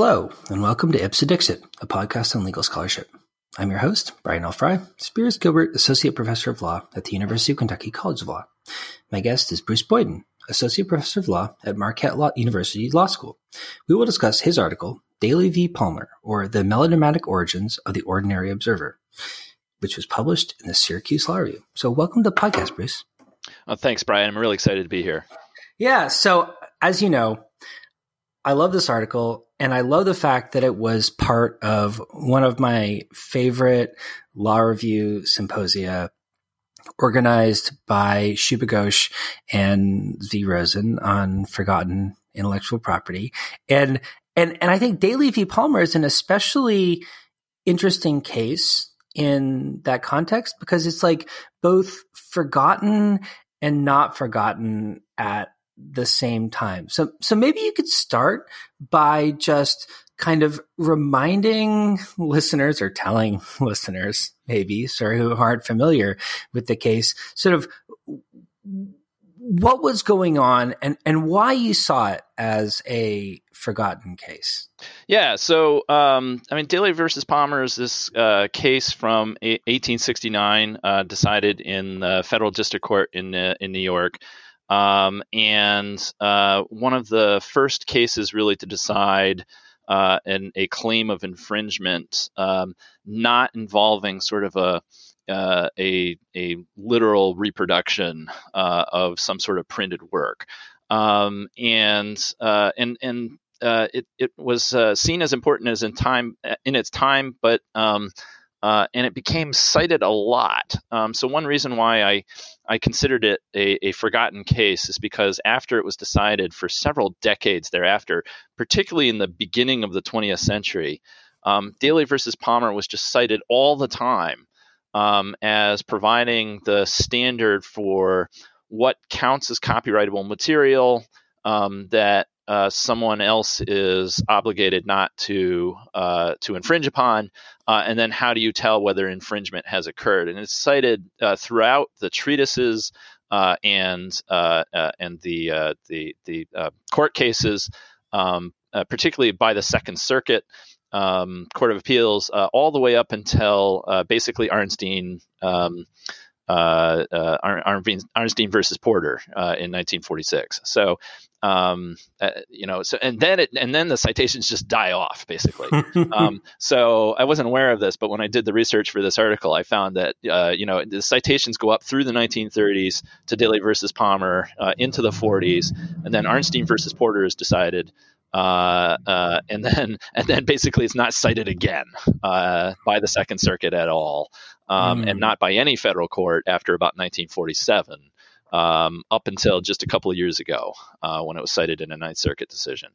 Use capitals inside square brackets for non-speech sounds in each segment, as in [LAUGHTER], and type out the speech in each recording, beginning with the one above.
Hello, and welcome to Ipse Dixit, a podcast on legal scholarship. I'm your host, Brian L. Frye, Spears Gilbert Associate Professor of Law at the University of Kentucky College of Law. My guest is Bruce Boyden, Associate Professor of Law at Marquette Law University Law School. We will discuss his article, Daly v. Palmer, or The Melodramatic Origins of the Ordinary Observer, which was published in the Syracuse Law Review. So, welcome to the podcast, Bruce. Oh, thanks, Brian. I'm really excited to be here. Yeah. So, as you know, I love this article and I love the fact that it was part of one of my favorite law review symposia organized by Shubha Ghosh and Zvi Rosen on forgotten intellectual property. And, and, and I think Daly v. Palmer is an especially interesting case in that context because it's like both forgotten and not forgotten at the same time. So, so maybe you could start by just kind of reminding listeners or telling [LAUGHS] listeners, maybe, sorry, who aren't familiar with the case, sort of what was going on and, and why you saw it as a forgotten case. Yeah, so um, I mean, Daly versus Palmer is this uh, case from 1869, uh, decided in the federal district court in uh, in New York. Um, and uh, one of the first cases really to decide uh, an, a claim of infringement, um, not involving sort of a uh, a, a literal reproduction uh, of some sort of printed work, um, and uh, and and uh, it it was seen as important as in time in its time, but um, uh, and it became cited a lot. Um, so one reason why I I considered it a, a, forgotten case is because after it was decided for several decades thereafter, particularly in the beginning of the 20th century, um, Daly versus Palmer was just cited all the time um, as providing the standard for what counts as copyrightable material um, that uh, someone else is obligated not to uh, to infringe upon, uh, and then how do you tell whether infringement has occurred? And it's cited uh, throughout the treatises uh, and uh, and the the the court cases, um, particularly by the Second Circuit. Um, Court of Appeals, all the way up until basically Arnstein um, uh, uh, Arnstein versus Porter uh, in 1946. So, um, uh, you know, so and then it and then the citations just die off basically. [LAUGHS] um, so I wasn't aware of this, but when I did the research for this article, I found that uh, you know the citations go up through the 1930s to Daly versus Palmer uh, into the 40s, and then Arnstein versus Porter is decided. Uh, uh, and then [LAUGHS] and then basically it's not cited again uh, by the Second Circuit at all um, mm. and not by any federal court after about 1947, um, up until just a couple of years ago uh, when it was cited in a Ninth Circuit decision.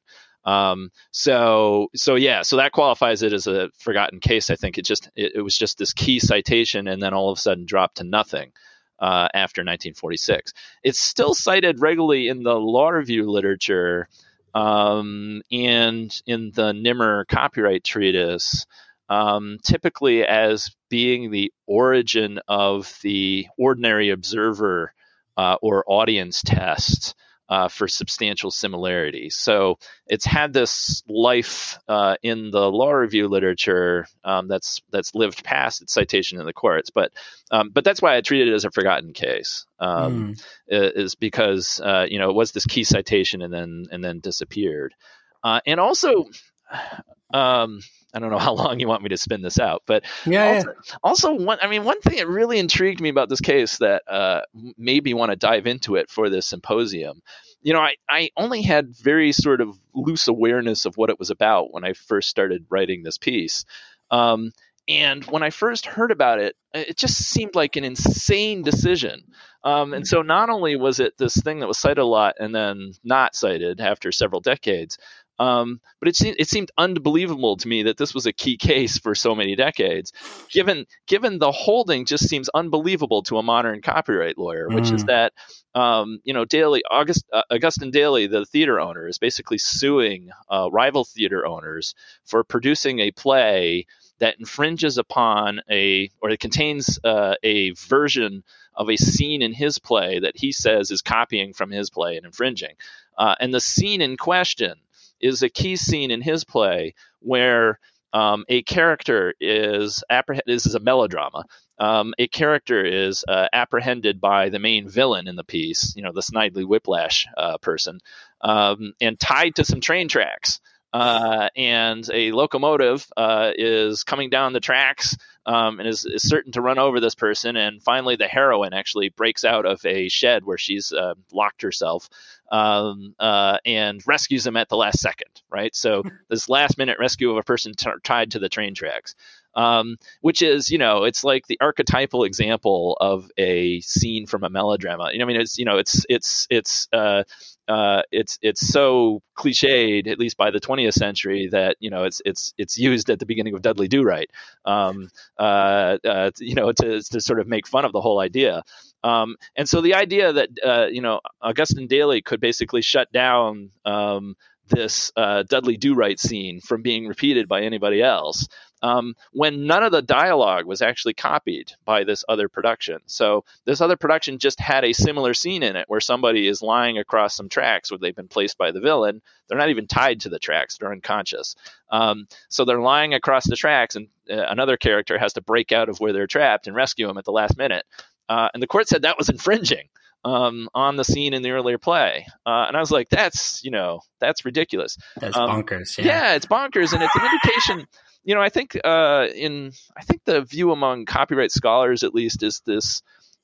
Um, so, so yeah, so that qualifies it as a forgotten case. I think it just it, it was just this key citation, and then all of a sudden dropped to nothing. Uh, after 1946, it's still cited regularly in the law review literature um, and in the Nimmer copyright treatise um, typically as being the origin of the ordinary observer uh, or audience test uh, for substantial similarity. So it's had this life uh, in the law review literature um, that's that's lived past its citation in the courts. But um, but that's why I treat it as a forgotten case. Um, mm. Is because uh, you know it was this key citation and then and then disappeared. Uh, and also, [SIGHS] um, I don't know how [LAUGHS] long you want me to spin this out, but yeah. Also, yeah. also one, I mean, one thing that really intrigued me about this case that uh, made me want to dive into it for this symposium. You know, I, I only had very sort of loose awareness of what it was about when I first started writing this piece. Um, and when I first heard about it, it just seemed like an insane decision. Um, and so not only was it this thing that was cited a lot and then not cited after several decades, um, but it seemed it seemed unbelievable to me that this was a key case for so many decades. Given given the holding, just seems unbelievable to a modern copyright lawyer, which mm. is that um, you know Daly August uh, Augustin Daly, the theater owner, is basically suing uh, rival theater owners for producing a play that infringes upon a or it contains uh, a version of a scene in his play that he says is copying from his play and infringing. Uh, and the scene in question is a key scene in his play where um, a character is apprehended. This is a melodrama. Um, a character is uh, apprehended by the main villain in the piece, you know, the Snidely Whiplash uh, person, um, and tied to some train tracks. Uh, and a locomotive uh, is coming down the tracks um, and is, is, certain to run over this person. And finally, the heroine actually breaks out of a shed where she's uh, locked herself um, uh, and rescues him at the last second, right? So, this last minute rescue of a person t- tied to the train tracks um, which is you know it's like the archetypal example of a scene from a melodrama. You know, I mean, it's you know it's it's it's uh, uh, it's it's so cliched, at least by the 20th century, that you know it's it's it's used at the beginning of Dudley Do Right, um, uh, uh, you know, to to sort of make fun of the whole idea. Um, and so the idea that uh, you know Augustin Daly could basically shut down um, this uh, Dudley Do Right scene from being repeated by anybody else um, when none of the dialogue was actually copied by this other production. So this other production just had a similar scene in it where somebody is lying across some tracks where they've been placed by the villain. They're not even tied to the tracks; they're unconscious. Um, so they're lying across the tracks, and uh, another character has to break out of where they're trapped and rescue them at the last minute. Uh, and the court said that was infringing. Um, on the scene in the earlier play. Uh, and I was like, that's, you know, that's ridiculous. That's um, bonkers. Yeah. yeah. it's bonkers. And it's an indication [LAUGHS] you know, I think uh, in I think the view among copyright scholars, at least, is this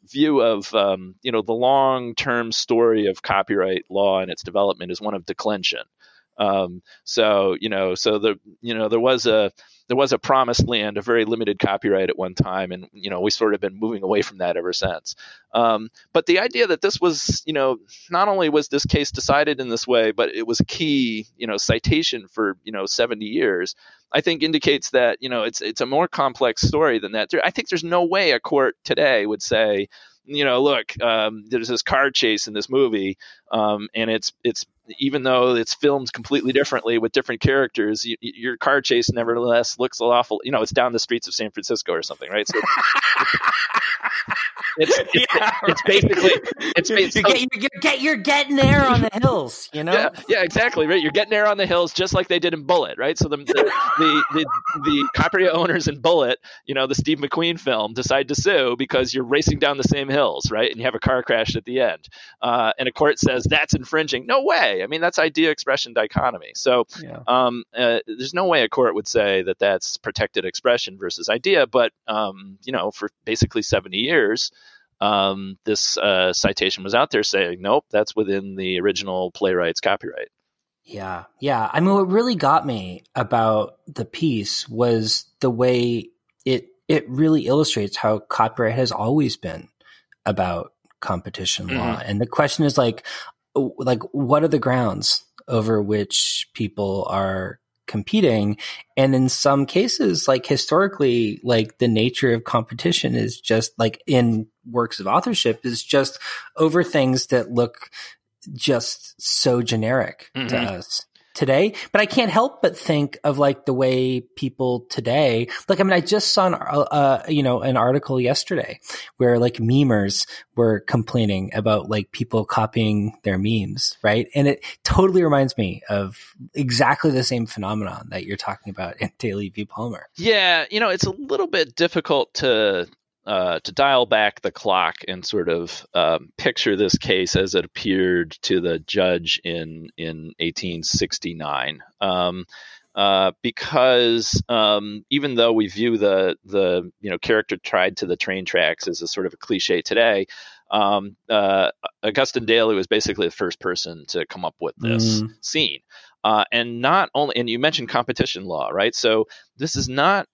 view of um, you know the long term story of copyright law and its development is one of declension. Um, so you know, so the you know there was a there was a promised land, a very limited copyright at one time, and you know we sort of been moving away from that ever since. Um, but the idea that this was, you know, not only was this case decided in this way, but it was a key, you know, citation for you know 70 years. I think indicates that you know it's it's a more complex story than that. I think there's no way a court today would say, you know, look, um, there's this car chase in this movie, um, and it's it's even though it's filmed completely differently with different characters, you, your car chase nevertheless looks awful. You know, it's down the streets of San Francisco or something, right? So it's, it's, [LAUGHS] yeah, it's basically it's, it's you get, you get you're getting there on the hills, you know. Yeah, yeah, exactly right. You're getting there on the hills just like they did in Bullitt, right? So the the the, the, the copyright owners in Bullitt, you know, the Steve McQueen film, decide to sue because you're racing down the same hills, right? And you have a car crash at the end, uh, and a court says that's infringing. No way. I mean, that's idea expression dichotomy. So yeah. um, uh, there's no way a court would say that that's protected expression versus idea. But um, you know, for basically 70 years, um, this uh, citation was out there saying, nope, that's within the original playwright's copyright. Yeah, yeah. I mean, what really got me about the piece was the way it it really illustrates how copyright has always been about competition mm-hmm. law. And the question is like, like what are the grounds over which people are competing and in some cases like historically like the nature of competition is just like in works of authorship is just over things that look just so generic mm-hmm. to us today, but I can't help but think of like the way people today, like, I mean, I just saw an, uh, you know, an article yesterday where like memers were complaining about like people copying their memes, right? And it totally reminds me of exactly the same phenomenon that you're talking about in Daly v. Palmer. Yeah. You know, it's a little bit difficult to uh, to dial back the clock and sort of um, picture this case as it appeared to the judge in in 1869. Um, uh, because um, even though we view the the you know character tied to the train tracks as a sort of a cliche today, um, uh, Augustin Daly was basically the first person to come up with this mm. scene. Uh, and not only, and you mentioned competition law, right? So this is not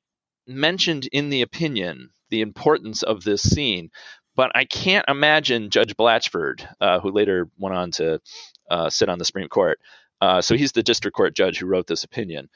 mentioned in the opinion the importance of this scene. But I can't imagine Judge Blatchford, uh, who later went on to uh, sit on the Supreme Court. Uh, so he's the district court judge who wrote this opinion.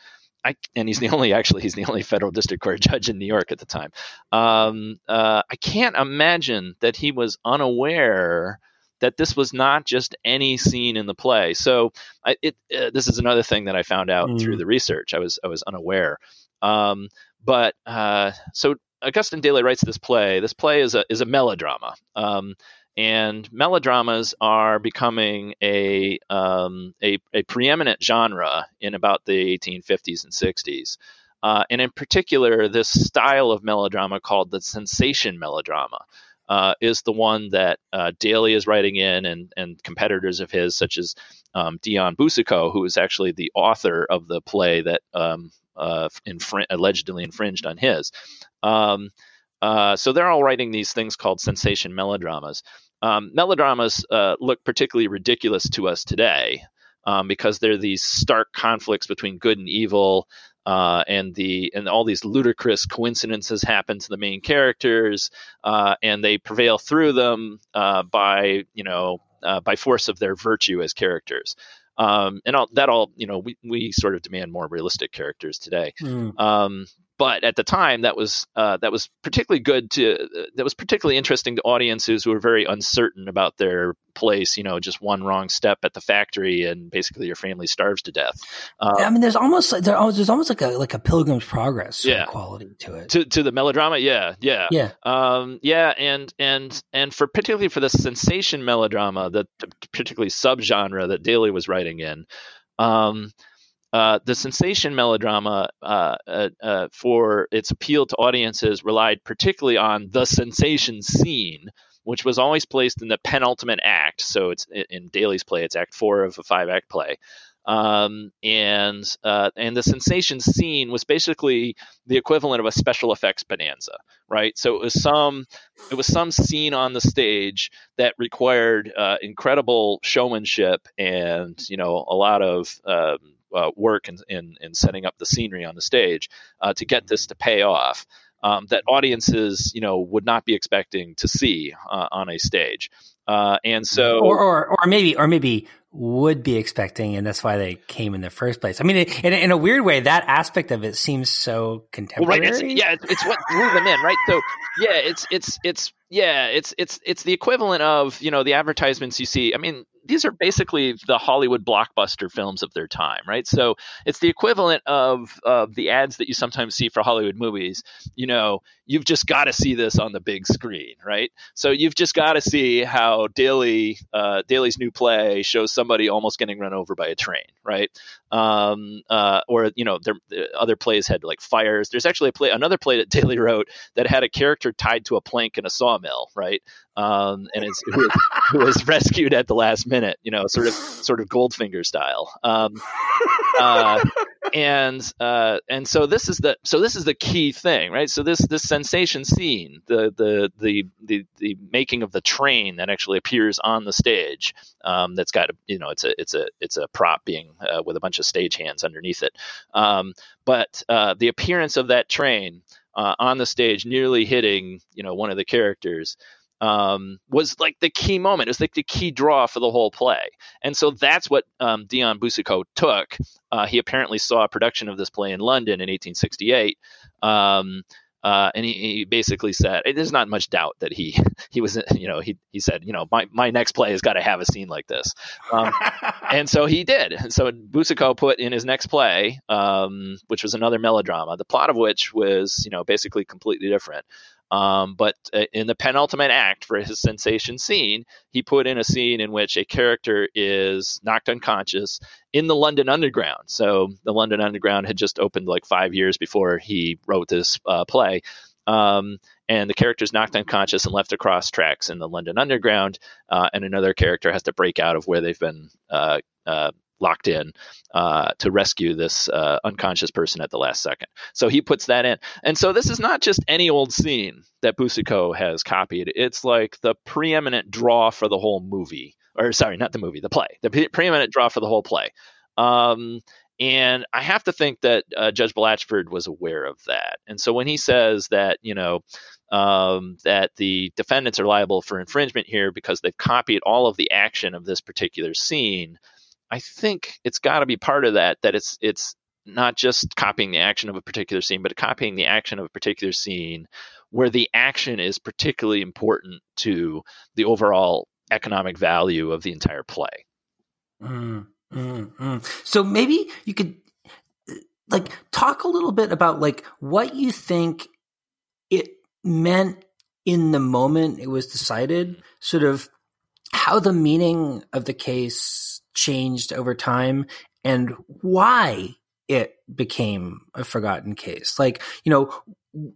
I, and he's the only actually he's the only federal district court [LAUGHS] judge in New York at the time. Um, uh, I can't imagine that he was unaware that this was not just any scene in the play. So I, it, uh, this is another thing that I found out mm. through the research. I was I was unaware. Um, but uh, so Augustin Daly writes this play. This play is a is a melodrama, um, and melodramas are becoming a, um, a, a preeminent genre in about the 1850s and 60s. Uh, and in particular, this style of melodrama called the sensation melodrama. Uh, is the one that uh, Daly is writing in, and, and competitors of his, such as um, Dion Boucicault, who is actually the author of the play that um, uh, allegedly infringed on his. Um, uh, so they're all writing these things called sensation melodramas. Um, melodramas uh, look particularly ridiculous to us today um, because they're these stark conflicts between good and evil, uh, and the and all these ludicrous coincidences happen to the main characters, uh, and they prevail through them uh, by you know uh, by force of their virtue as characters. Um, and all, that all, you know, we, we sort of demand more realistic characters today. Mm. Um, but at the time that was uh, that was particularly good to uh, that was particularly interesting to audiences who were very uncertain about their place you know just one wrong step at the factory and basically your family starves to death. Um, i mean there's almost there's almost like a like a pilgrim's progress yeah. quality to it. To, to the melodrama? Yeah yeah. Yeah. Um, yeah and and and for particularly for the sensation melodrama that particularly subgenre that Daly was writing in um, uh, the sensation melodrama uh, uh, uh, for its appeal to audiences relied particularly on the sensation scene, which was always placed in the penultimate act. So it's in Daly's play, it's Act Four of a five-act play, um, and uh, and the sensation scene was basically the equivalent of a special effects bonanza, right? So it was some it was some scene on the stage that required uh, incredible showmanship and you know a lot of um, uh, work in, in, in, setting up the scenery on the stage uh, to get this to pay off um, that audiences you know would not be expecting to see uh, on a stage uh, and so or, or, or maybe or maybe would be expecting and that's why they came in the first place. I mean in, in a weird way that aspect of it seems so contemporary well, right it's, yeah it's, it's what drew them in right? So yeah it's it's it's yeah it's it's it's the equivalent of you know the advertisements you see i mean these are basically the Hollywood blockbuster films of their time, right? So it's the equivalent of of the ads that you sometimes see for Hollywood movies. You know, you've just got to see this on the big screen, right? So you've just got to see how Daly uh, Daly's new play shows somebody almost getting run over by a train, right? Um, uh, or you know, there, other plays had like fires. There's actually a play, another play that Daly wrote that had a character tied to a plank in a sawmill, right? Um, and is who, [LAUGHS] who was rescued at the last minute, you know, sort of sort of Goldfinger style. Um, uh, and uh, and so this is the so this is the key thing, right? So this this sensation scene, the the the the, the making of the train that actually appears on the stage, um, that's got a, you know it's a it's a it's a prop being uh, with a bunch of stage hands underneath it, um, but uh, the appearance of that train. Uh, on the stage, nearly hitting, you know, one of the characters, um, was like the key moment. It was like the key draw for the whole play. And so that's what um, Dion Boucicault took. Uh, he apparently saw a production of this play in London in 1868. Um, uh, and he, he, basically said, "There's not much doubt that he [LAUGHS] he was, you know, he he said, you know, my, my next play has got to have a scene like this," um, [LAUGHS] and so he did. So Boucicault put in his next play, um, which was another melodrama, the plot of which was, you know, basically completely different. Um, but uh, in the penultimate act for his sensation scene, he put in a scene in which a character is knocked unconscious in the London Underground. So the London Underground had just opened like five years before he wrote this uh, play. Um, and the character is knocked unconscious and left across tracks in the London Underground, uh, and another character has to break out of where they've been uh, uh, locked in uh, to rescue this uh, unconscious person at the last second. So he puts that in. And so this is not just any old scene that Boucicault has copied. It's like the preeminent draw for the whole movie. Or sorry, not the movie, the play. The pre- preeminent draw for the whole play. Um, and I have to think that uh, Judge Blatchford was aware of that. And so when he says that, you know, um, that the defendants are liable for infringement here because they've copied all of the action of this particular scene, I think it's got to be part of that that it's it's not just copying the action of a particular scene, but copying the action of a particular scene where the action is particularly important to the overall economic value of the entire play. Mm, mm, mm. So maybe you could like talk a little bit about like what you think it meant in the moment it was decided, sort of how the meaning of the case changed over time and why it became a forgotten case. Like, you know,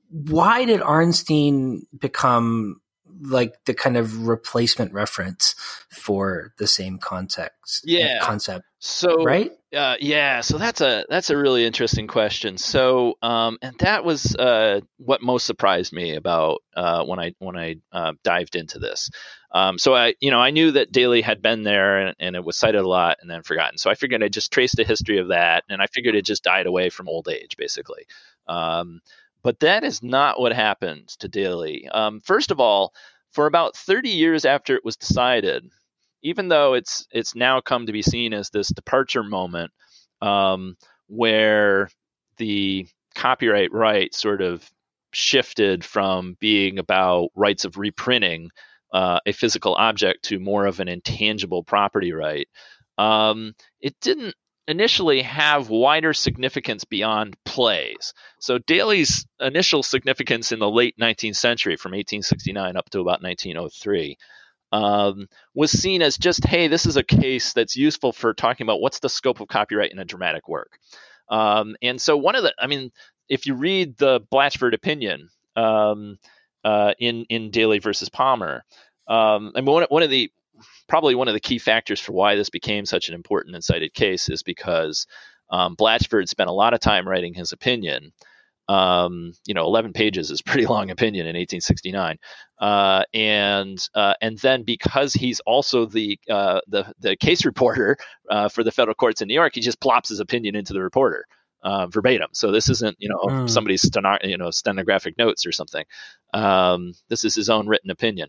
why did Arnstein become like the kind of replacement reference for the same context yeah. concept so right? uh, yeah so that's a that's a really interesting question. So um, and that was uh, what most surprised me about uh, when i when i uh, dived into this um, so i you know i knew that Daly had been there and, and, it was cited a lot and then forgotten so i figured i just traced the history of that and i figured it just died away from old age basically um, but that is not what happened to Daly. Um, first of all, for about 30 years after it was decided, even though it's it's now come to be seen as this departure moment um, where the copyright right sort of shifted from being about rights of reprinting uh, a physical object to more of an intangible property right. Um, it didn't initially have wider significance beyond plays. So Daly's initial significance in the late 19th century, from 1869 up to about 1903, um, was seen as just, hey, this is a case that's useful for talking about what's the scope of copyright in a dramatic work. Um, and so one of the, I mean, if you read the Blatchford opinion um, uh, in in Daly versus Palmer, um, one, one of the probably one of the key factors for why this became such an important and cited case is because um, Blatchford spent a lot of time writing his opinion. Um, you know, 11 pages is pretty [LAUGHS] long opinion in 1869, uh, and uh, and then because he's also the uh, the the case reporter uh, for the federal courts in New York, he just plops his opinion into the reporter. Uh, verbatim. So this isn't, you know, mm. somebody's steno- you know stenographic notes or something. Um, this is his own written opinion.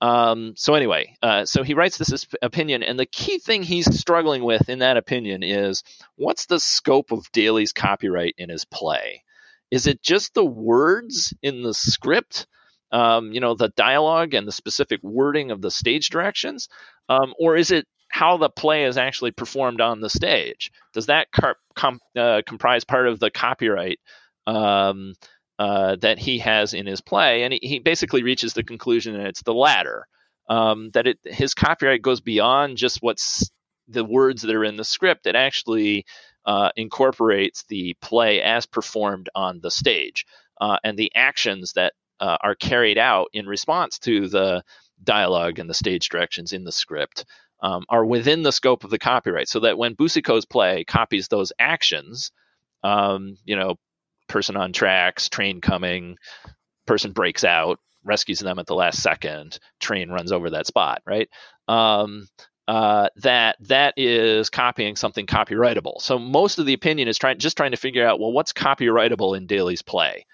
Um, so anyway, uh, so he writes this opinion, and the key thing he's struggling with in that opinion is what's the scope of Daly's copyright in his play? Is it just the words in the script? Um, you know, the dialogue and the specific wording of the stage directions, um, or is it how the play is actually performed on the stage? Does that car- com- uh, comprise part of the copyright? Um, uh, that he has in his play, and he, he, basically reaches the conclusion that it's the latter. Um, that it his copyright goes beyond just what's the words that are in the script. It actually uh, incorporates the play as performed on the stage uh, and the actions that uh, are carried out in response to the dialogue and the stage directions in the script. Um, are within the scope of the copyright, so that when Boucicault's play copies those actions, um, you know, person on tracks, train coming, person breaks out, rescues them at the last second, train runs over that spot, right? Um, uh, that that is copying something copyrightable. So most of the opinion is trying just trying to figure out well what's copyrightable in Daly's play.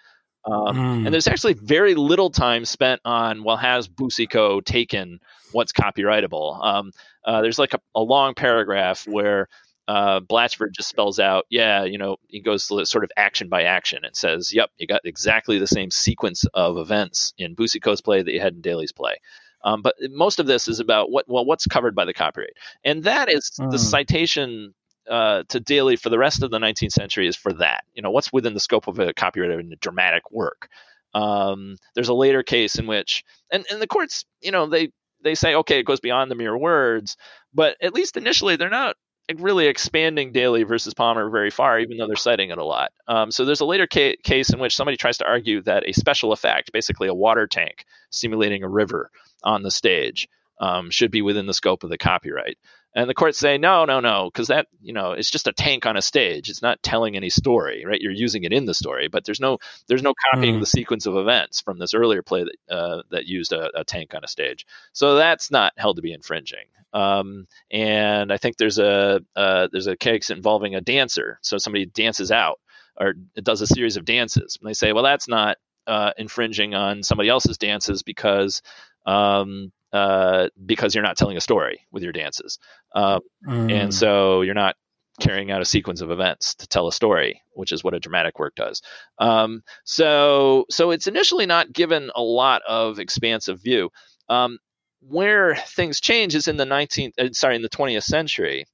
Um, mm. And there's actually very little time spent on well has Boucicault taken what's copyrightable. Um, uh, there's like a, a, long paragraph where uh, Blatchford just spells out, yeah, you know, he goes sort of action by action and says, yep, you got exactly the same sequence of events in Boucicault's play that you had in Daly's play. Um, but most of this is about what well, what's covered by the copyright, and that is mm. the citation uh, to Daly for the rest of the 19th century is for that. You know, what's within the scope of a copyright in a dramatic work. Um, there's a later case in which, and, and the courts, you know, they they say, okay, it goes beyond the mere words, but at least initially they're not really expanding Daly versus Palmer very far, even though they're citing it a lot. Um, so there's a later ca- case in which somebody tries to argue that a special effect, basically a water tank simulating a river on the stage, um, should be within the scope of the copyright. And the courts say, no, no, no, because that, you know, it's just a tank on a stage. It's not telling any story, right? You're using it in the story, but there's no, there's no copying mm. the sequence of events from this earlier play that, uh, that used a, a, tank on a stage. So that's not held to be infringing. Um, and I think there's a, uh, there's a case involving a dancer. So somebody dances out or does a series of dances. And they say, well, that's not uh, infringing on somebody else's dances because um, uh, because you're not telling a story with your dances. Um, mm. And so you're not carrying out a sequence of events to tell a story, which is what a dramatic work does. Um, so, so it's initially not given a lot of expansive view. Um, where things change is in the 19th, uh, sorry, in the 20th century,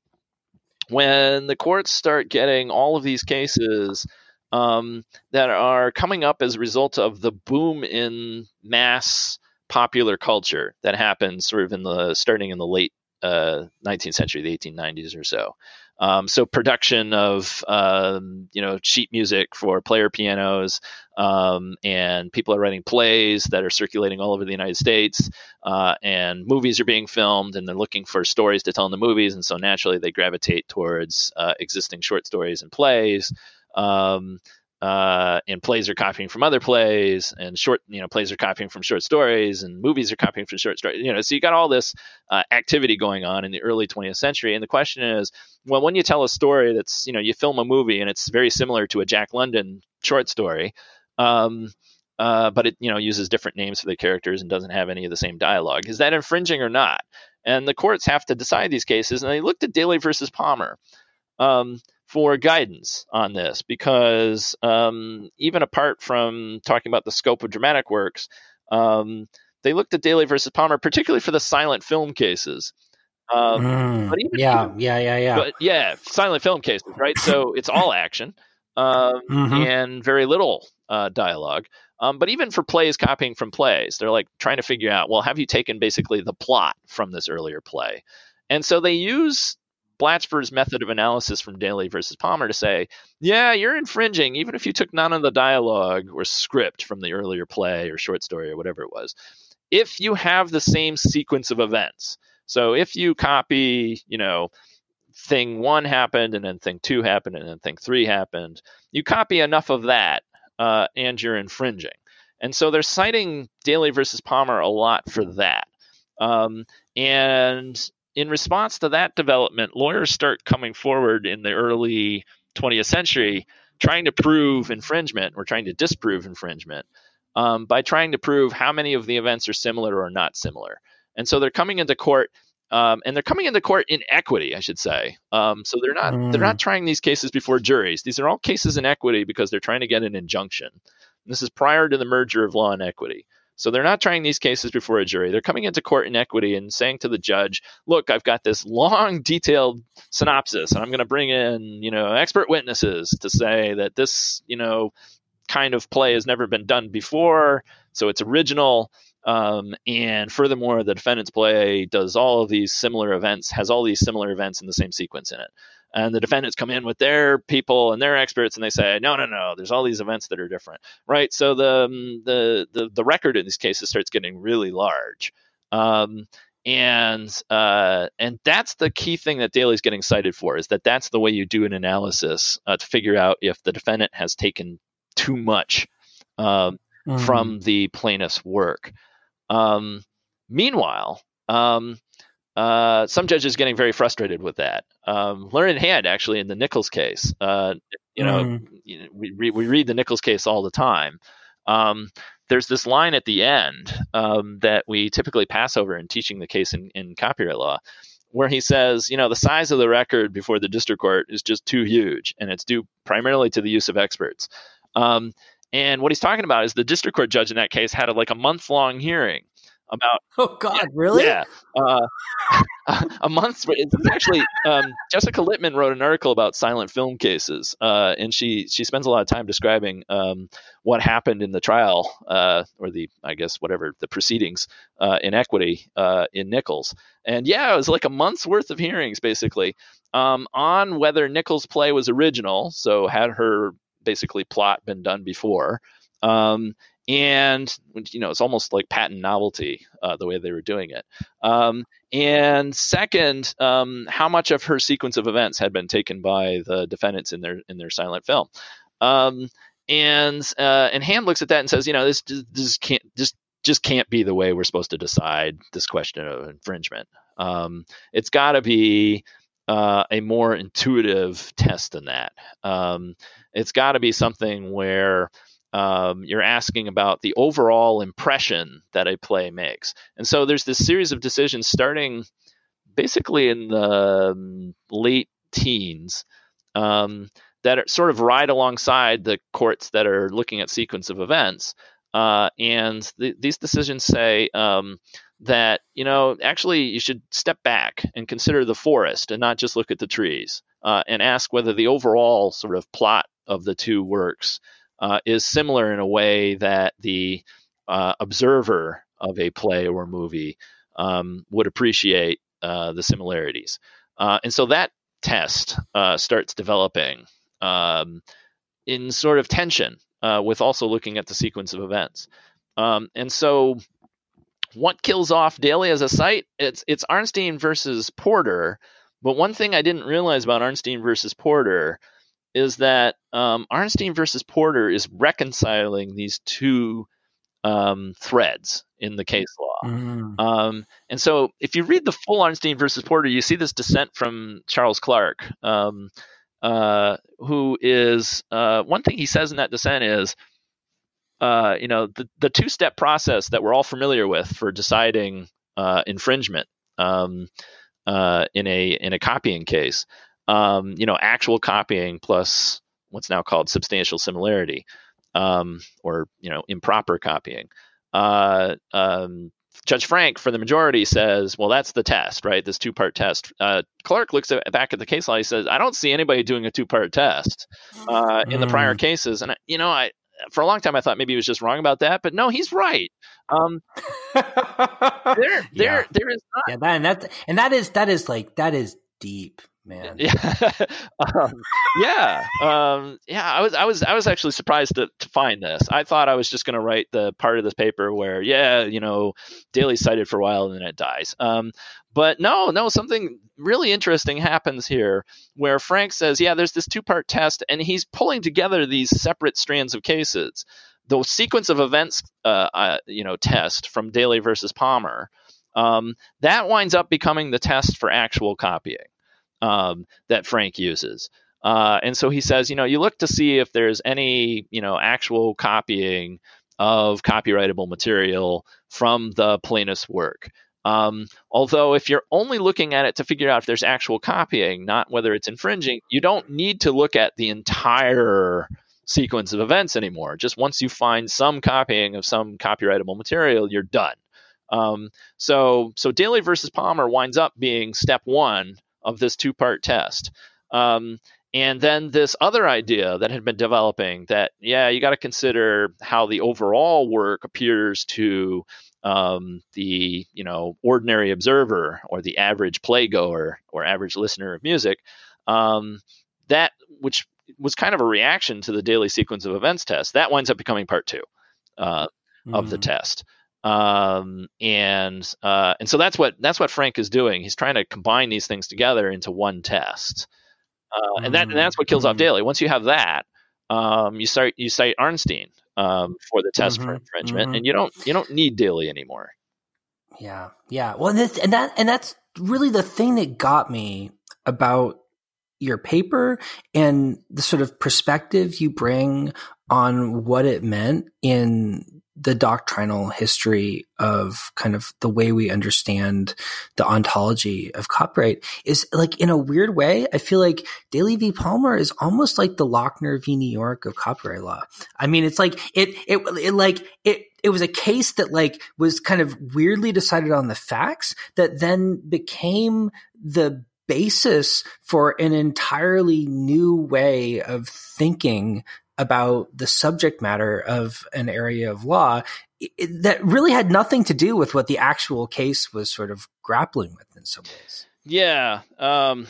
when the courts start getting all of these cases um, that are coming up as a result of the boom in mass popular culture that happened sort of in the starting in the late uh, 19th century, the 1890s or so. Um, so production of um, you know sheet music for player pianos, um, and people are writing plays that are circulating all over the United States, uh, and movies are being filmed, and they're looking for stories to tell in the movies, and so naturally they gravitate towards uh, existing short stories and plays. Um, uh, and plays are copying from other plays, and short, you know, plays are copying from short stories, and movies are copying from short stories. You know, so you got all this uh, activity going on in the early 20th century. And the question is, well, when you tell a story that's, you know, you film a movie and it's very similar to a Jack London short story, um, uh, but it, you know, uses different names for the characters and doesn't have any of the same dialogue. Is that infringing or not? And the courts have to decide these cases. And they looked at Daly versus Palmer. Um, for guidance on this because um, even apart from talking about the scope of dramatic works, um, they looked at Daly versus Palmer, particularly for the silent film cases. Um, mm, yeah, even, yeah, yeah, yeah, but yeah, silent film cases, right? So it's all action um, mm-hmm. and very little uh, dialogue. Um, but even for plays copying from plays, they're like trying to figure out, well, have you taken basically the plot from this earlier play? And so they use Blatchford's method of analysis from Daly versus Palmer to say, yeah, you're infringing, even if you took none of the dialogue or script from the earlier play or short story or whatever it was. If you have the same sequence of events, so if you copy, you know, thing one happened and then thing two happened and then thing three happened, you copy enough of that uh, and you're infringing. And so they're citing Daly versus Palmer a lot for that. Um, and in response to that development, lawyers start coming forward in the early 20th century trying to prove infringement or trying to disprove infringement um, by trying to prove how many of the events are similar or not similar. And so they're coming into court. Um, and they're coming into court in equity, I should say. Um, so they're not mm. they're not trying these cases before juries. These are all cases in equity because they're trying to get an injunction. And this is prior to the merger of law and equity. So they're not trying these cases before a jury. They're coming into court in equity and saying to the judge, "Look, I've got this long, detailed synopsis, and I'm going to bring in, you know, expert witnesses to say that this, you know, kind of play has never been done before, so it's original." Um, and furthermore, the defendant's play does all of these similar events, has all these similar events in the same sequence in it and the defendants come in with their people and their experts and they say no no no there's all these events that are different right so the um, the the, the record in these cases starts getting really large um, and uh, and that's the key thing that Daly's getting cited for is that that's the way you do an analysis uh, to figure out if the defendant has taken too much um, mm. from the plaintiff's work. Um, meanwhile, um, uh, some judges getting very frustrated with that. Um, Learned in Hand, actually, in the Nichols case, uh, you know, mm. you know we, re- we read the Nichols case all the time. Um, there's this line at the end um, that we typically pass over in teaching the case in, in copyright law, where he says, you know, the size of the record before the district court is just too huge, and it's due primarily to the use of experts. Um, and what he's talking about is the district court judge in that case had a, like a month long hearing about. [LAUGHS] Oh God, yeah, really? Yeah, uh, [LAUGHS] a month. It's actually um, Jessica Litman wrote an article about silent film cases, uh, and she she spends a lot of time describing um, what happened in the trial uh, or the I guess whatever the proceedings uh, in equity uh, in Nichols. And yeah, it was like a month's worth of hearings basically um, on whether Nichols' play was original. So had her basically plot been done before um, and you know it's almost like patent novelty uh, the way they were doing it. Um, and second, um, how much of her sequence of events had been taken by the defendants in their in their silent film. Um, and uh, and Hand looks at that and says, you know, this this can't just just can't be the way we're supposed to decide this question of infringement. Um, it's got to be uh, a more intuitive test than that. Um, it's got to be something where um, you're asking about the overall impression that a play makes. And so there's this series of decisions starting basically in the um, late teens um, that are, sort of ride alongside the courts that are looking at sequence of events. Uh, and th- these decisions say um, that, you know, actually you should step back and consider the forest and not just look at the trees uh, and ask whether the overall sort of plot of the two works uh, is similar in a way that the uh, observer of a play or movie um, would appreciate uh, the similarities. Uh, and so that test uh, starts developing um, in sort of tension uh, with also looking at the sequence of events. Um, and so, what kills off Daly as a cite? It's it's Arnstein versus Porter. But one thing I didn't realize about Arnstein versus Porter is that um, Arnstein versus Porter is reconciling these two um, threads in the case law. Mm. Um, and so, if you read the full Arnstein versus Porter, you see this dissent from Charles Clark, um, uh, who is uh, one thing he says in that dissent is, uh, you know, the, the two step process that we're all familiar with for deciding uh, infringement um, uh, in a in a copying case. Um, you know, actual copying plus what's now called substantial similarity, um, or you know, improper copying. Uh, um, Judge Frank, for the majority, says, "Well, that's the test, right? This two-part test." Uh, Clark looks at, back at the case law. He says, "I don't see anybody doing a two-part test uh, in mm. the prior mm. cases." And you know, I for a long time I thought maybe he was just wrong about that, but no, he's right. Um, [LAUGHS] there, there, yeah. there is not. Yeah, that, and that, and that is that is like that is deep man. Yeah, [LAUGHS] um, yeah, um, yeah. I was, I was, I was actually surprised to, to find this. I thought I was just going to write the part of this paper where, yeah, you know, Daly cited for a while and then it dies. Um, but no, no, something really interesting happens here where Frank says, yeah, there's this two-part test, and he's pulling together these separate strands of cases. The sequence of events, uh, uh, you know, test from Daly versus Palmer. Um, that winds up becoming the test for actual copying um, that Frank uses. Uh, and so he says, you know, you look to see if there's any, you know, actual copying of copyrightable material from the plaintiff's work. Um, although, if you're only looking at it to figure out if there's actual copying, not whether it's infringing, you don't need to look at the entire sequence of events anymore. Just once you find some copying of some copyrightable material, you're done. Um, so, so Daly versus Palmer winds up being step one of this two part test. Um, and then this other idea that had been developing that, yeah, you got to consider how the overall work appears to um, the you know ordinary observer or the average playgoer or average listener of music. Um, that which was kind of a reaction to the Daly sequence of events test that winds up becoming part two uh, mm. of the mm. test. Um, and uh, and so that's what that's what Frank is doing. He's trying to combine these things together into one test, uh, and that and that's what kills mm-hmm. off Daly. Once you have that, um, you start you cite Arnstein um, for the test mm-hmm. for infringement, mm-hmm. and you don't you don't need Daly anymore. Yeah, yeah. Well, and, this, and that and that's really the thing that got me about your paper and the sort of perspective you bring on what it meant in the doctrinal history of kind of the way we understand the ontology of copyright is like in a weird way. I feel like Daly v. Palmer is almost like the Lochner v. New York of copyright law. I mean, it's like it, it, it like it, it was a case that like was kind of weirdly decided on the facts that then became the basis for an entirely new way of thinking about the subject matter of an area of law it, that really had nothing to do with what the actual case was sort of grappling with in some ways. Yeah. Um,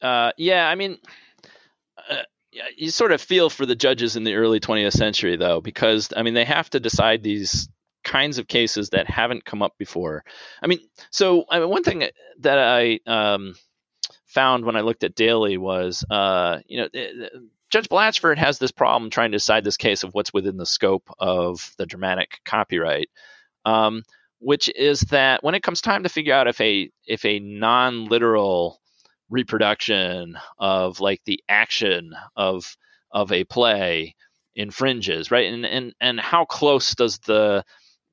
uh, yeah. I mean, uh, you sort of feel for the judges in the early 20th century, though, because, I mean, they have to decide these kinds of cases that haven't come up before. I mean, so I mean, one thing that I um, found when I looked at Daly was, uh, you know, Judge Blatchford has this problem trying to decide this case of what's within the scope of the dramatic copyright, um, which is that when it comes time to figure out if a if a non literal reproduction of like the action of of a play infringes, right? And and and how close does the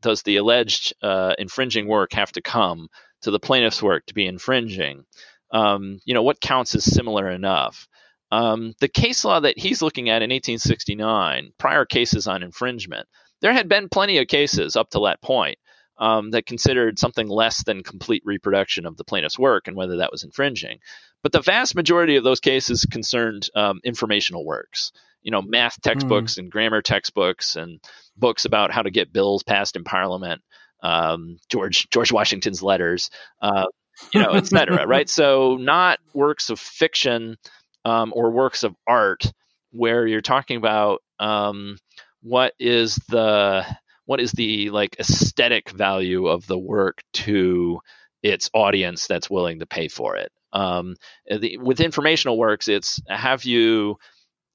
does the alleged uh, infringing work have to come to the plaintiff's work to be infringing? Um, you know, what counts as similar enough? Um, the case law that he's looking at in 1869, prior cases on infringement, there had been plenty of cases up to that point um, that considered something less than complete reproduction of the plaintiff's work and whether that was infringing. But the vast majority of those cases concerned um, informational works. you know math textbooks mm. and grammar textbooks and books about how to get bills passed in Parliament. Um, George George Washington's letters, uh, you know, etc. right? [LAUGHS] So not works of fiction um, or works of art where you're talking about um, what is the what is the like aesthetic value of the work to its audience that's willing to pay for it. Um, the, with informational works, it's have you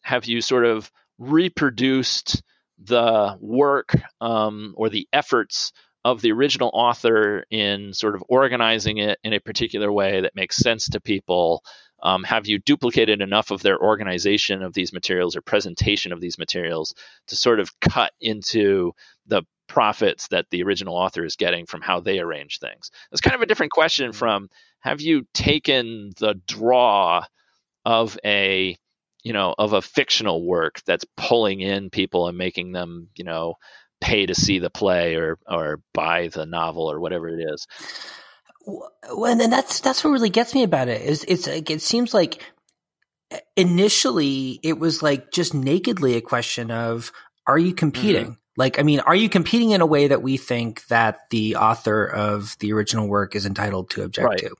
have you sort of reproduced the work um, or the efforts of the original author in sort of organizing it in a particular way that makes sense to people um, have you duplicated enough of their organization of these materials or presentation of these materials to sort of cut into the profits that the original author is getting from how they arrange things? It's kind of a different question mm-hmm. from have you taken the draw of a you know of a fictional work that's pulling in people and making them you know pay to see the play or or buy the novel or whatever it is well, and that's that's what really gets me about it is it's like it seems like initially it was like just nakedly a question of are you competing? Mm-hmm. Like, I mean, are you competing in a way that we think that the author of the original work is entitled to object right. to?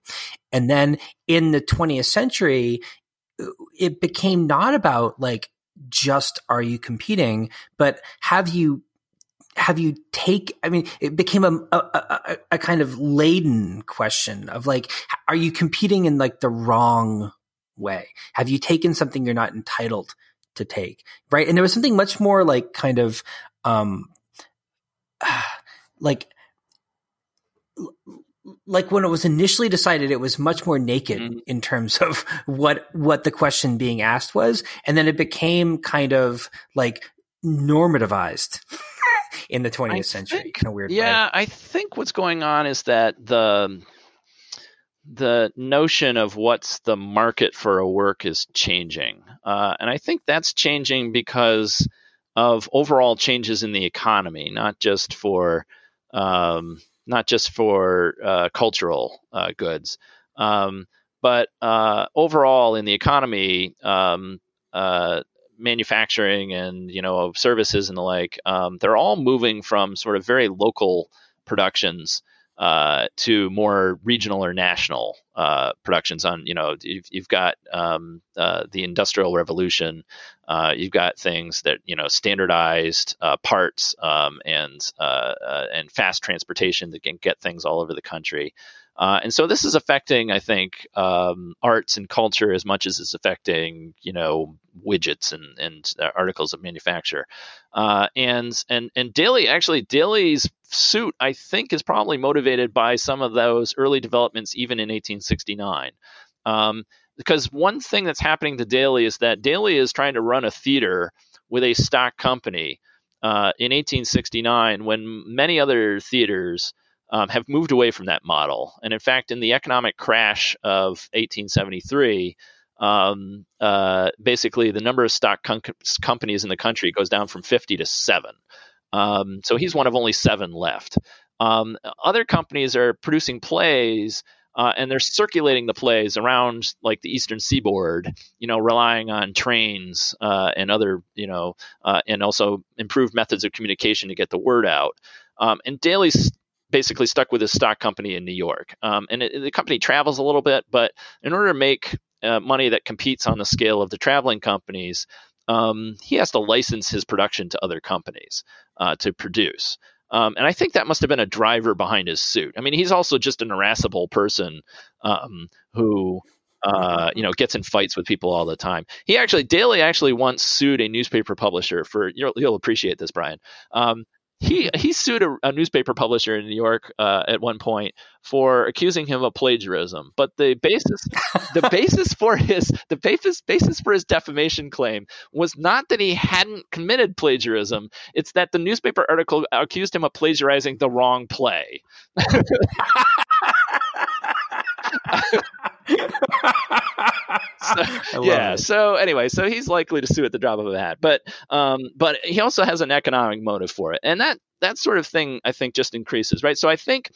And then in the 20th century, it became not about like just are you competing, but have you have you take i mean it became a, a, a, kind of laden question of like are you competing in like the wrong way? Have you taken something you're not entitled to take? Right? And there was something much more like kind of um [SIGHS] like like when it was initially decided it was much more naked mm-hmm. in terms of what what the question being asked was. And then it became kind of like normativized [LAUGHS] in the 20th I century think, in a weird yeah, way. I think what's going on is that the the notion of what's the market for a work is changing, uh, and I think that's changing because of overall changes in the economy, not just for um, not just for uh, cultural uh, goods, um, but uh, overall in the economy. Um, uh, manufacturing and you know services and the like, um, they're all moving from sort of very local productions uh, to more regional or national uh, productions. On you know you've, you've got um, uh, the industrial revolution, uh, you've got things that you know standardized uh, parts um, and uh, and fast transportation that can get things all over the country. Uh, and so this is affecting, I think, um, arts and culture as much as it's affecting, you know, widgets and, and uh, articles of manufacture. Uh, and and and Daly actually Daly's suit, I think, is probably motivated by some of those early developments, even in 1869. Um, because one thing that's happening to Daly is that Daly is trying to run a theater with a stock company uh, in 1869 when many other theaters um, have moved away from that model. And in fact, in the economic crash of 1873, um, uh, basically the number of stock com- companies in the country goes down from 50 to seven. Um, so he's one of only seven left. Um, other companies are producing plays. Uh, and they're circulating the plays around like the eastern seaboard, you know, relying on trains uh, and other, you know, uh, and also improved methods of communication to get the word out. Um, and Daly's basically stuck with his stock company in New York. Um, and it, the company travels a little bit, but in order to make uh, money that competes on the scale of the traveling companies, um, he has to license his production to other companies uh, to produce. Um, and I think that must have been a driver behind his suit. I mean, he's also just an irascible person um, who uh, you know, gets in fights with people all the time. He actually, Daly actually once sued a newspaper publisher for, you'll, you'll appreciate this, Brian, um, he he sued a, a, newspaper publisher in New York uh, at one point for accusing him of plagiarism. But the basis the [LAUGHS] basis for his the basis basis for his defamation claim was not that he hadn't committed plagiarism. It's that the newspaper article accused him of plagiarizing the wrong play. [LAUGHS] so, [LAUGHS] yeah. It. So anyway, so he's likely to sue at the drop of a hat, but um, but he also has an economic motive for it, and that that sort of thing I think just increases, right? So I think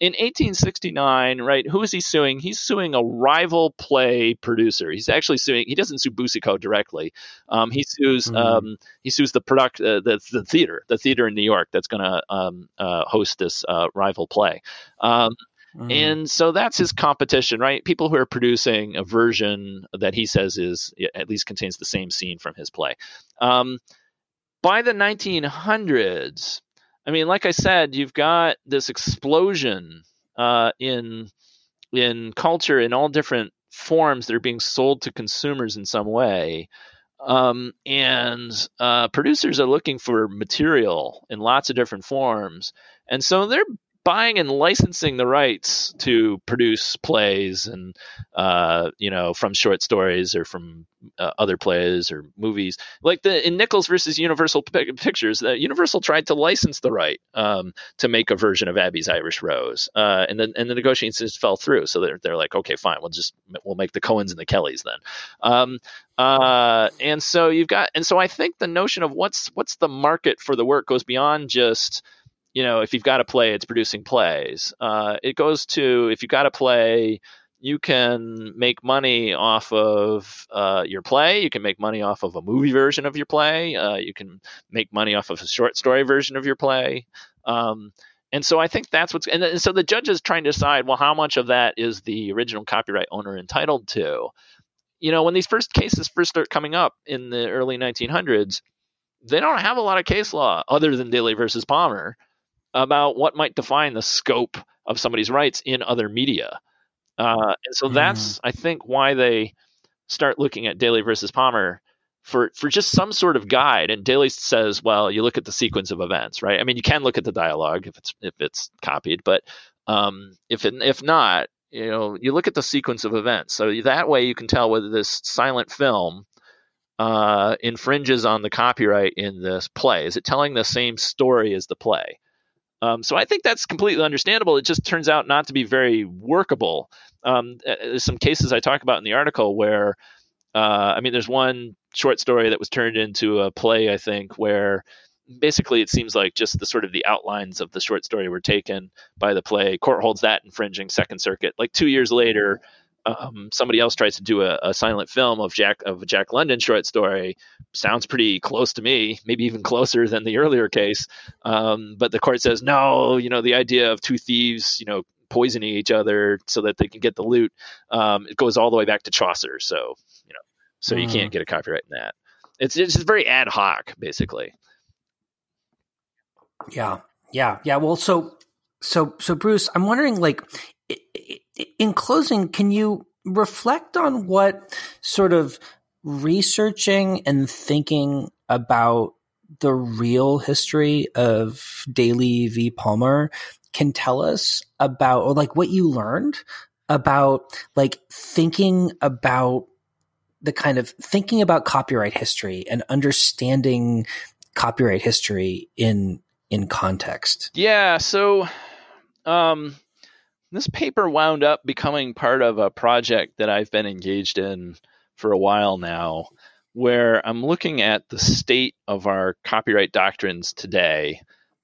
in 1869, right? Who is he suing? He's suing a rival play producer. He's actually suing. He doesn't sue Boucicault directly. Um, he sues. Mm-hmm. Um, he sues the product, uh, the the theater, the theater in New York that's going to um, uh, host this uh, rival play. Mm-hmm. And so that's his competition, right? People who are producing a version that he says is at least contains the same scene from his play. Um, by the 1900s, I mean, like I said, you've got this explosion uh, in in culture in all different forms that are being sold to consumers in some way. Um, and uh, producers are looking for material in lots of different forms. And so they're buying and licensing the rights to produce plays and uh, you know from short stories or from uh, other plays or movies. Like the in Nichols versus Universal Pictures uh, Universal tried to license the right um, to make a version of Abie's Irish Rose uh, and then and the negotiations fell through. So they're, they're like okay fine we'll just we'll make the Cohens and the Kellys then. Um, uh, and so you've got and so I think the notion of what's what's the market for the work goes beyond just you know, if you've got a play, it's producing plays. Uh, it goes to if you've got a play, you can make money off of uh, your play. You can make money off of a movie version of your play. Uh, you can make money off of a short story version of your play. Um, and so I think that's what's and, and so the judge is trying to decide well how much of that is the original copyright owner entitled to. You know, when these first cases first start coming up in the early 1900s, they don't have a lot of case law other than Daly versus Palmer about what might define the scope of somebody's rights in other media. Uh, and so that's, mm. I think, why they start looking at Daly versus Palmer for for just some sort of guide. And Daly says, well, you look at the sequence of events, right? I mean, you can look at the dialogue if it's if it's copied, but um, if it, if not, you know, you look at the sequence of events. So that way, you can tell whether this silent film uh, infringes on the copyright in this play. Is it telling the same story as the play? Um, so I think that's completely understandable. It just turns out not to be very workable. Um, uh, there's some cases I talk about in the article where, uh, I mean, there's one short story that was turned into a play, I think, where basically it seems like just the sort of the outlines of the short story were taken by the play. Court holds that infringing Second Circuit. Like two years later, um, somebody else tries to do a, a, silent film of Jack of a Jack London short story. Sounds pretty close to me, maybe even closer than the earlier case. Um, but the court says no. You know, the idea of two thieves, you know, poisoning each other so that they can get the loot. Um, it goes all the way back to Chaucer. So you know, so mm. you can't mm. get a copyright in that. It's it's very ad hoc, basically. Yeah, yeah, yeah. Well, so so so Bruce, I'm wondering, like, in closing, can you reflect on what sort of researching and thinking about the real history of Daly v. Palmer can tell us about, or like what you learned about like thinking about the kind of thinking about copyright history and understanding copyright history in in context. Yeah, so um this paper wound up becoming part of a project that I've been engaged in for a while now, where I'm looking at the state of our copyright doctrines today,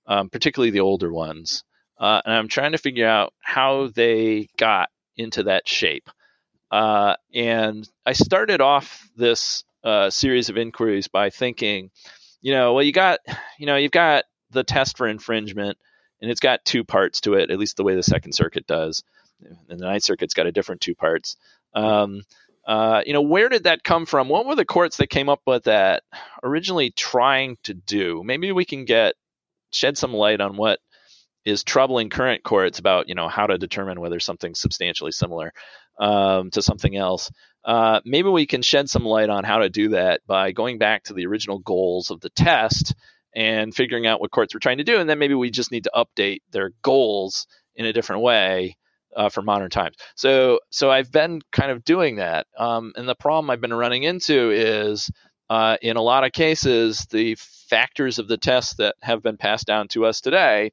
um, particularly the older ones, uh, and I'm trying to figure out how they got into that shape. Uh, and I started off this uh, series of inquiries by thinking, you know, well, you got, you know, you've got the test for infringement and it's got two parts to it, at least the way the Second Circuit does. And the Ninth Circuit's got a different two parts. Um, uh, you know, where did that come from? What were the courts that came up with that originally trying to do? Maybe we can get shed some light on what is troubling current courts about you know how to determine whether something's substantially similar um, to something else. Uh, maybe we can shed some light on how to do that by going back to the original goals of the test and figuring out what courts were trying to do. And then maybe we just need to update their goals in a different way uh, for modern times. So, so I've been kind of doing that. Um, and the problem I've been running into is uh, in a lot of cases, the factors of the test that have been passed down to us today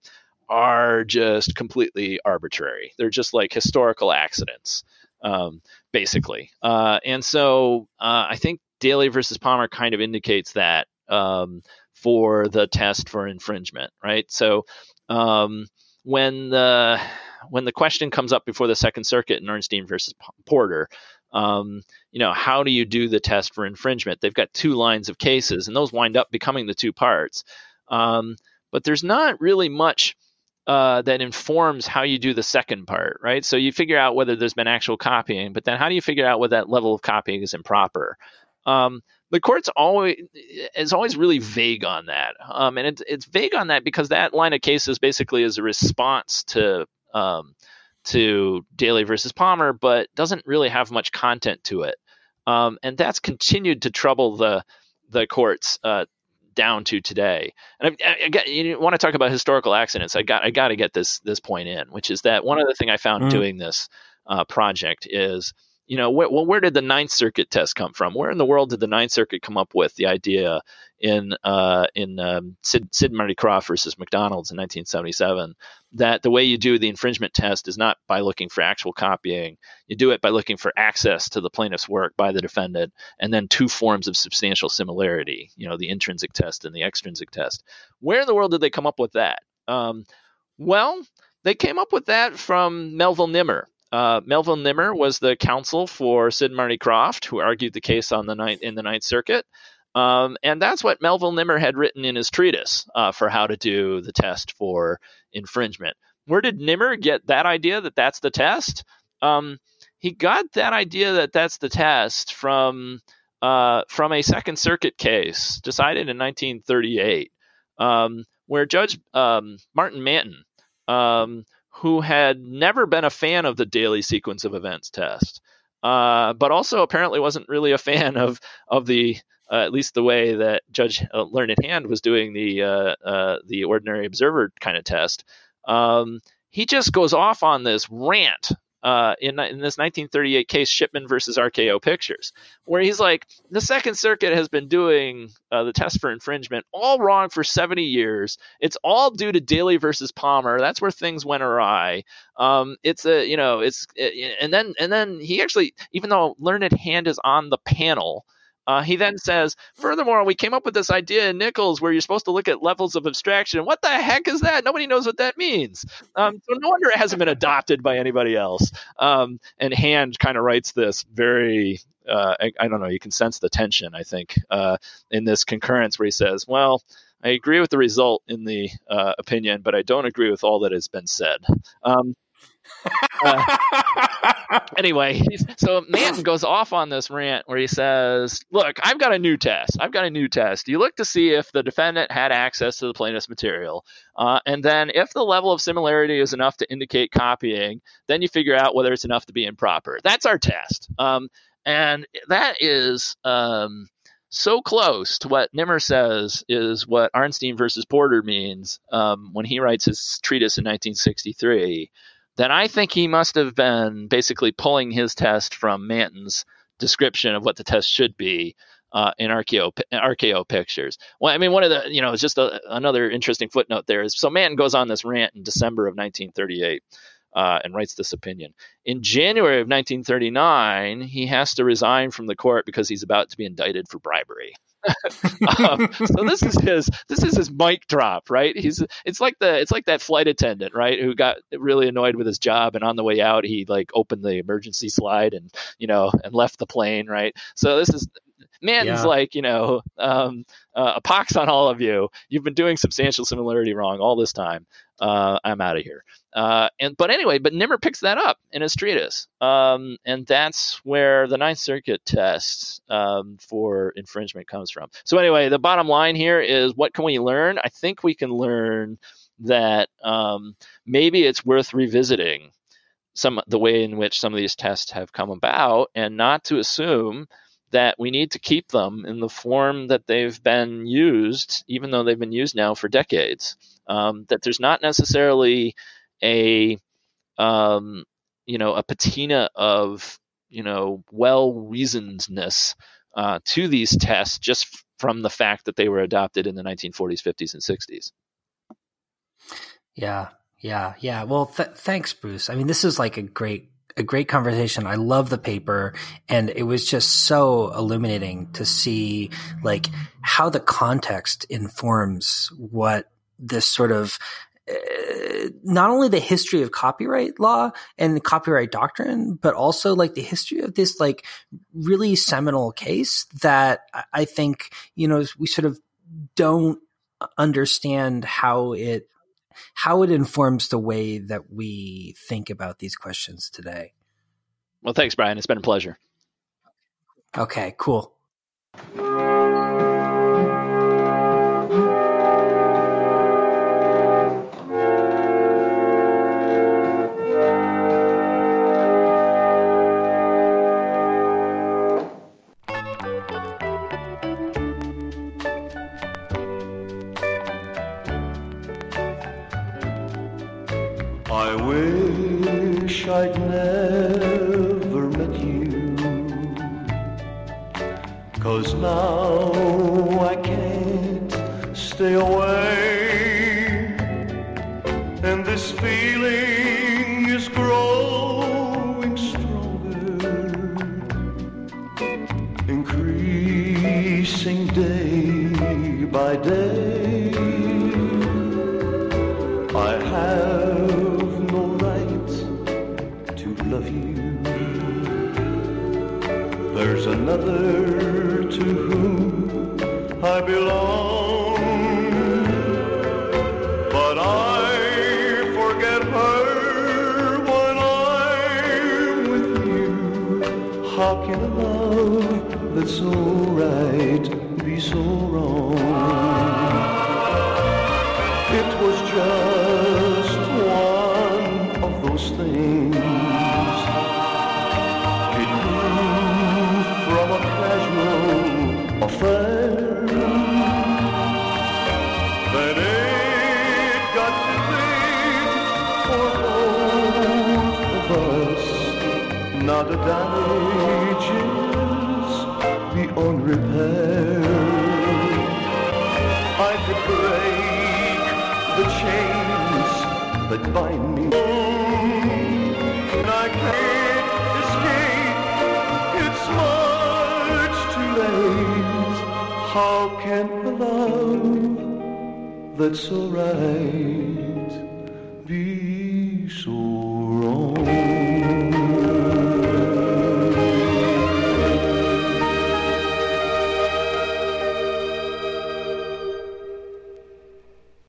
are just completely arbitrary. They're just like historical accidents, um, basically. Uh, and so uh, I think Daly versus Palmer kind of indicates that. Um, for the test for infringement, right? So um, when the when the question comes up before the Second Circuit in Arnstein versus Porter, um, you know, how do you do the test for infringement? They've got two lines of cases, and those wind up becoming the two parts. Um, but there's not really much uh, that informs how you do the second part, right? So you figure out whether there's been actual copying, but then how do you figure out whether that level of copying is improper? Um, the court's always is always really vague on that, um, and it's it's vague on that because that line of cases basically is a response to um, to Daly versus Palmer, but doesn't really have much content to it, um, and that's continued to trouble the the courts uh, down to today. And I, I, got, you want to talk about historical accidents? I got I got to get this this point in, which is that one of the thing I found mm. doing this uh, project is you know, wh- well, where did the Ninth Circuit test come from? Where in the world did the Ninth Circuit come up with the idea in uh, in um, Sid, Sid Marty Krofft versus McDonald's in 1977 that the way you do the infringement test is not by looking for actual copying. You do it by looking for access to the plaintiff's work by the defendant, and then two forms of substantial similarity. You know, the intrinsic test and the extrinsic test. Where in the world did they come up with that? Um, well, they came up with that from Melville Nimmer, uh, Melville Nimmer was the counsel for Sid Marty Krofft, who argued the case on the ninth in the Ninth Circuit. Um, and that's what Melville Nimmer had written in his treatise uh, for how to do the test for infringement. Where did Nimmer get that idea that that's the test? Um, he got that idea that that's the test from uh, from a Second Circuit case decided in 1938, um, where Judge um, Martin Manton um, who had never been a fan of the Daly sequence of events test, uh, but also apparently wasn't really a fan of of the uh, at least the way that Judge uh, Learned Hand was doing the uh, uh, the ordinary observer kind of test. Um, he just goes off on this rant uh, in, in this 1938 case, Shipman versus RKO Pictures, where he's like, the Second Circuit has been doing uh, the test for infringement all wrong for 70 years. It's all due to Daly versus Palmer. That's where things went awry. Um, it's a, you know, it's, it, and then, and then he actually, even though Learned Hand is on the panel, uh, he then says, furthermore, we came up with this idea in Nichols where you're supposed to look at levels of abstraction. What the heck is that? Nobody knows what that means. Um, so no wonder it hasn't been adopted by anybody else. Um, and Hand kind of writes this very, uh, I, I, don't know, you can sense the tension, I think, uh, in this concurrence where he says, well, I agree with the result in the uh, opinion, but I don't agree with all that has been said. Um, uh, [LAUGHS] anyway, so Manton [CLEARS THROAT] goes off on this rant where he says, Look, I've got a new test. I've got a new test. You look to see if the defendant had access to the plaintiff's material. Uh, and then if the level of similarity is enough to indicate copying, then you figure out whether it's enough to be improper. That's our test. Um, and that is. Um, so close to what Nimmer says is what Arnstein versus Porter means um, when he writes his treatise in 1963 then I think he must have been basically pulling his test from Manton's description of what the test should be uh, in RKO RKO pictures. Well, I mean, one of the you know, just a, another interesting footnote there is so Manton goes on this rant in December of 1938. Uh, and writes this opinion. In January of 1939, he has to resign from the court because he's about to be indicted for bribery. Um, so this is his this is his mic drop, right? He's it's like the it's like that flight attendant, right, who got really annoyed with his job, and on the way out he like opened the emergency slide and you know and left the plane, right? So this is Manton's yeah. like, you know, um, uh, a pox on all of you. You've been doing substantial similarity wrong all this time. Uh, I'm out of here. Uh, and but anyway, but Nimmer picks that up in his treatise, um, and that's where the Ninth Circuit test um, for infringement comes from. So anyway, the bottom line here is, what can we learn? I think we can learn that um, maybe it's worth revisiting some the way in which some of these tests have come about, and not to assume that we need to keep them in the form that they've been used, even though they've been used now for decades. Um, that there's not necessarily a um, you know a patina of you know well reasonedness uh, to these tests just from the fact that they were adopted in the 1940s, 50s, and 60s. Yeah, yeah, yeah. Well, th- thanks, Bruce. I mean, this is like a great a great conversation. I love the paper and it was just so illuminating to see like how the context informs what this sort of uh, not only the history of copyright law and copyright doctrine, but also like the history of this like really seminal case that I think, you know, we sort of don't understand how it how it informs the way that we think about these questions today. Well, thanks, Brian. It's been a pleasure. Okay, cool. I'd never met you. Cause now I can't stay away. And this feeling is growing stronger, increasing day by day. I have There's another to whom I belong, but I forget her when I'm with you. How can I love that's so right? Damages beyond repair. I could break the chains that bind me. I can't escape. It's much too late. How can the love that's alright?